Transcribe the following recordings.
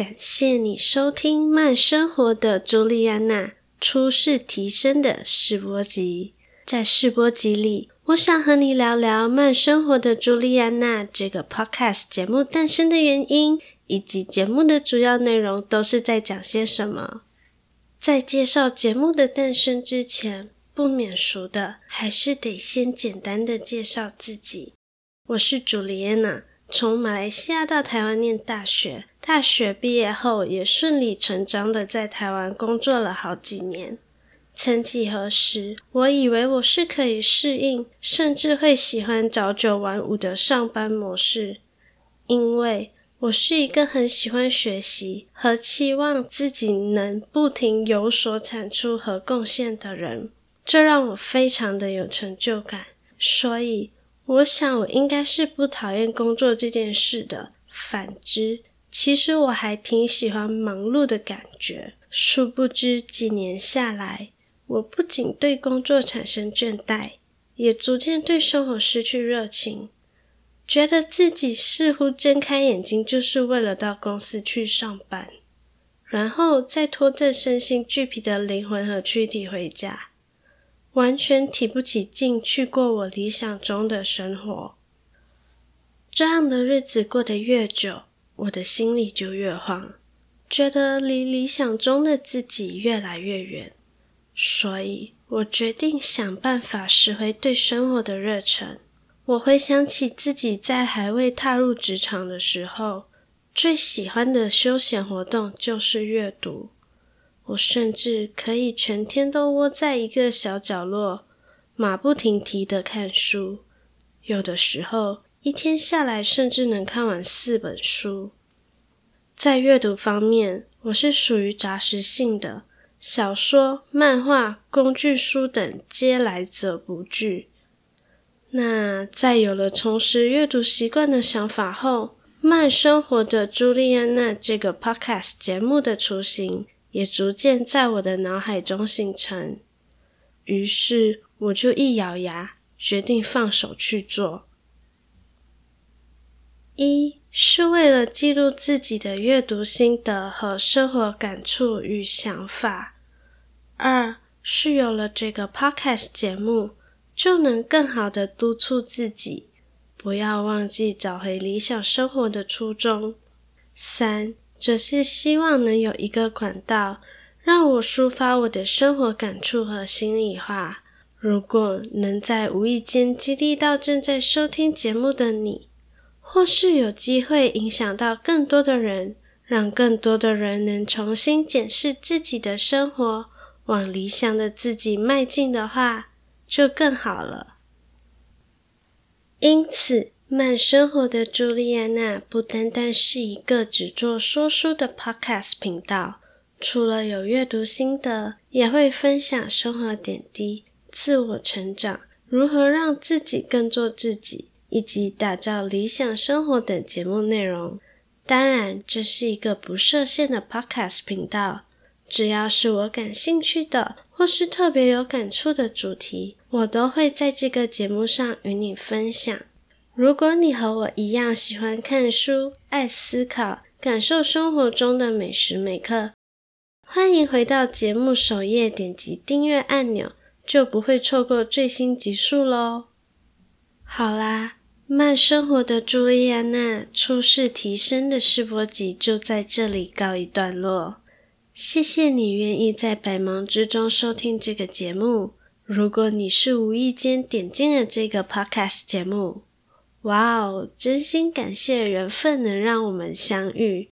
感谢你收听《慢生活的朱莉安娜初试提升》的试播集。在试播集里，我想和你聊聊《慢生活的朱莉安娜》这个 podcast 节目诞生的原因，以及节目的主要内容都是在讲些什么。在介绍节目的诞生之前，不免俗的还是得先简单的介绍自己。我是朱莉安娜。从马来西亚到台湾念大学，大学毕业后也顺理成章的在台湾工作了好几年。曾几何时，我以为我是可以适应，甚至会喜欢早九晚五的上班模式，因为我是一个很喜欢学习和期望自己能不停有所产出和贡献的人，这让我非常的有成就感，所以。我想，我应该是不讨厌工作这件事的。反之，其实我还挺喜欢忙碌的感觉。殊不知，几年下来，我不仅对工作产生倦怠，也逐渐对生活失去热情，觉得自己似乎睁开眼睛就是为了到公司去上班，然后再拖着身心俱疲的灵魂和躯体回家。完全提不起劲去过我理想中的生活，这样的日子过得越久，我的心里就越慌，觉得离理想中的自己越来越远。所以我决定想办法拾回对生活的热忱。我回想起自己在还未踏入职场的时候，最喜欢的休闲活动就是阅读。我甚至可以全天都窝在一个小角落，马不停蹄的看书。有的时候，一天下来甚至能看完四本书。在阅读方面，我是属于杂食性的，小说、漫画、工具书等皆来者不拒。那在有了重拾阅读习惯的想法后，慢生活的朱莉安娜这个 podcast 节目的雏形。也逐渐在我的脑海中形成，于是我就一咬牙，决定放手去做。一是为了记录自己的阅读心得和生活感触与想法；二是有了这个 podcast 节目，就能更好的督促自己，不要忘记找回理想生活的初衷；三。则是希望能有一个管道，让我抒发我的生活感触和心里话。如果能在无意间激励到正在收听节目的你，或是有机会影响到更多的人，让更多的人能重新检视自己的生活，往理想的自己迈进的话，就更好了。因此，慢生活的朱莉安娜不单单是一个只做说书的 podcast 频道，除了有阅读心得，也会分享生活点滴、自我成长、如何让自己更做自己，以及打造理想生活等节目内容。当然，这是一个不设限的 podcast 频道，只要是我感兴趣的，或是特别有感触的主题，我都会在这个节目上与你分享。如果你和我一样喜欢看书、爱思考、感受生活中的每时每刻，欢迎回到节目首页，点击订阅按钮，就不会错过最新集数喽。好啦，慢生活的朱莉安娜初试提升的试播集就在这里告一段落。谢谢你愿意在百忙之中收听这个节目。如果你是无意间点进了这个 podcast 节目，哇哦！真心感谢缘分能让我们相遇。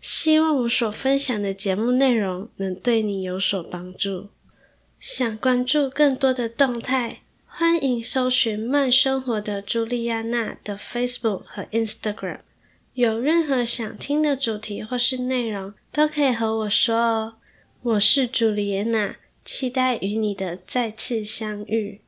希望我所分享的节目内容能对你有所帮助。想关注更多的动态，欢迎搜寻“慢生活的朱莉安娜”的 Facebook 和 Instagram。有任何想听的主题或是内容，都可以和我说哦。我是朱莉安娜，期待与你的再次相遇。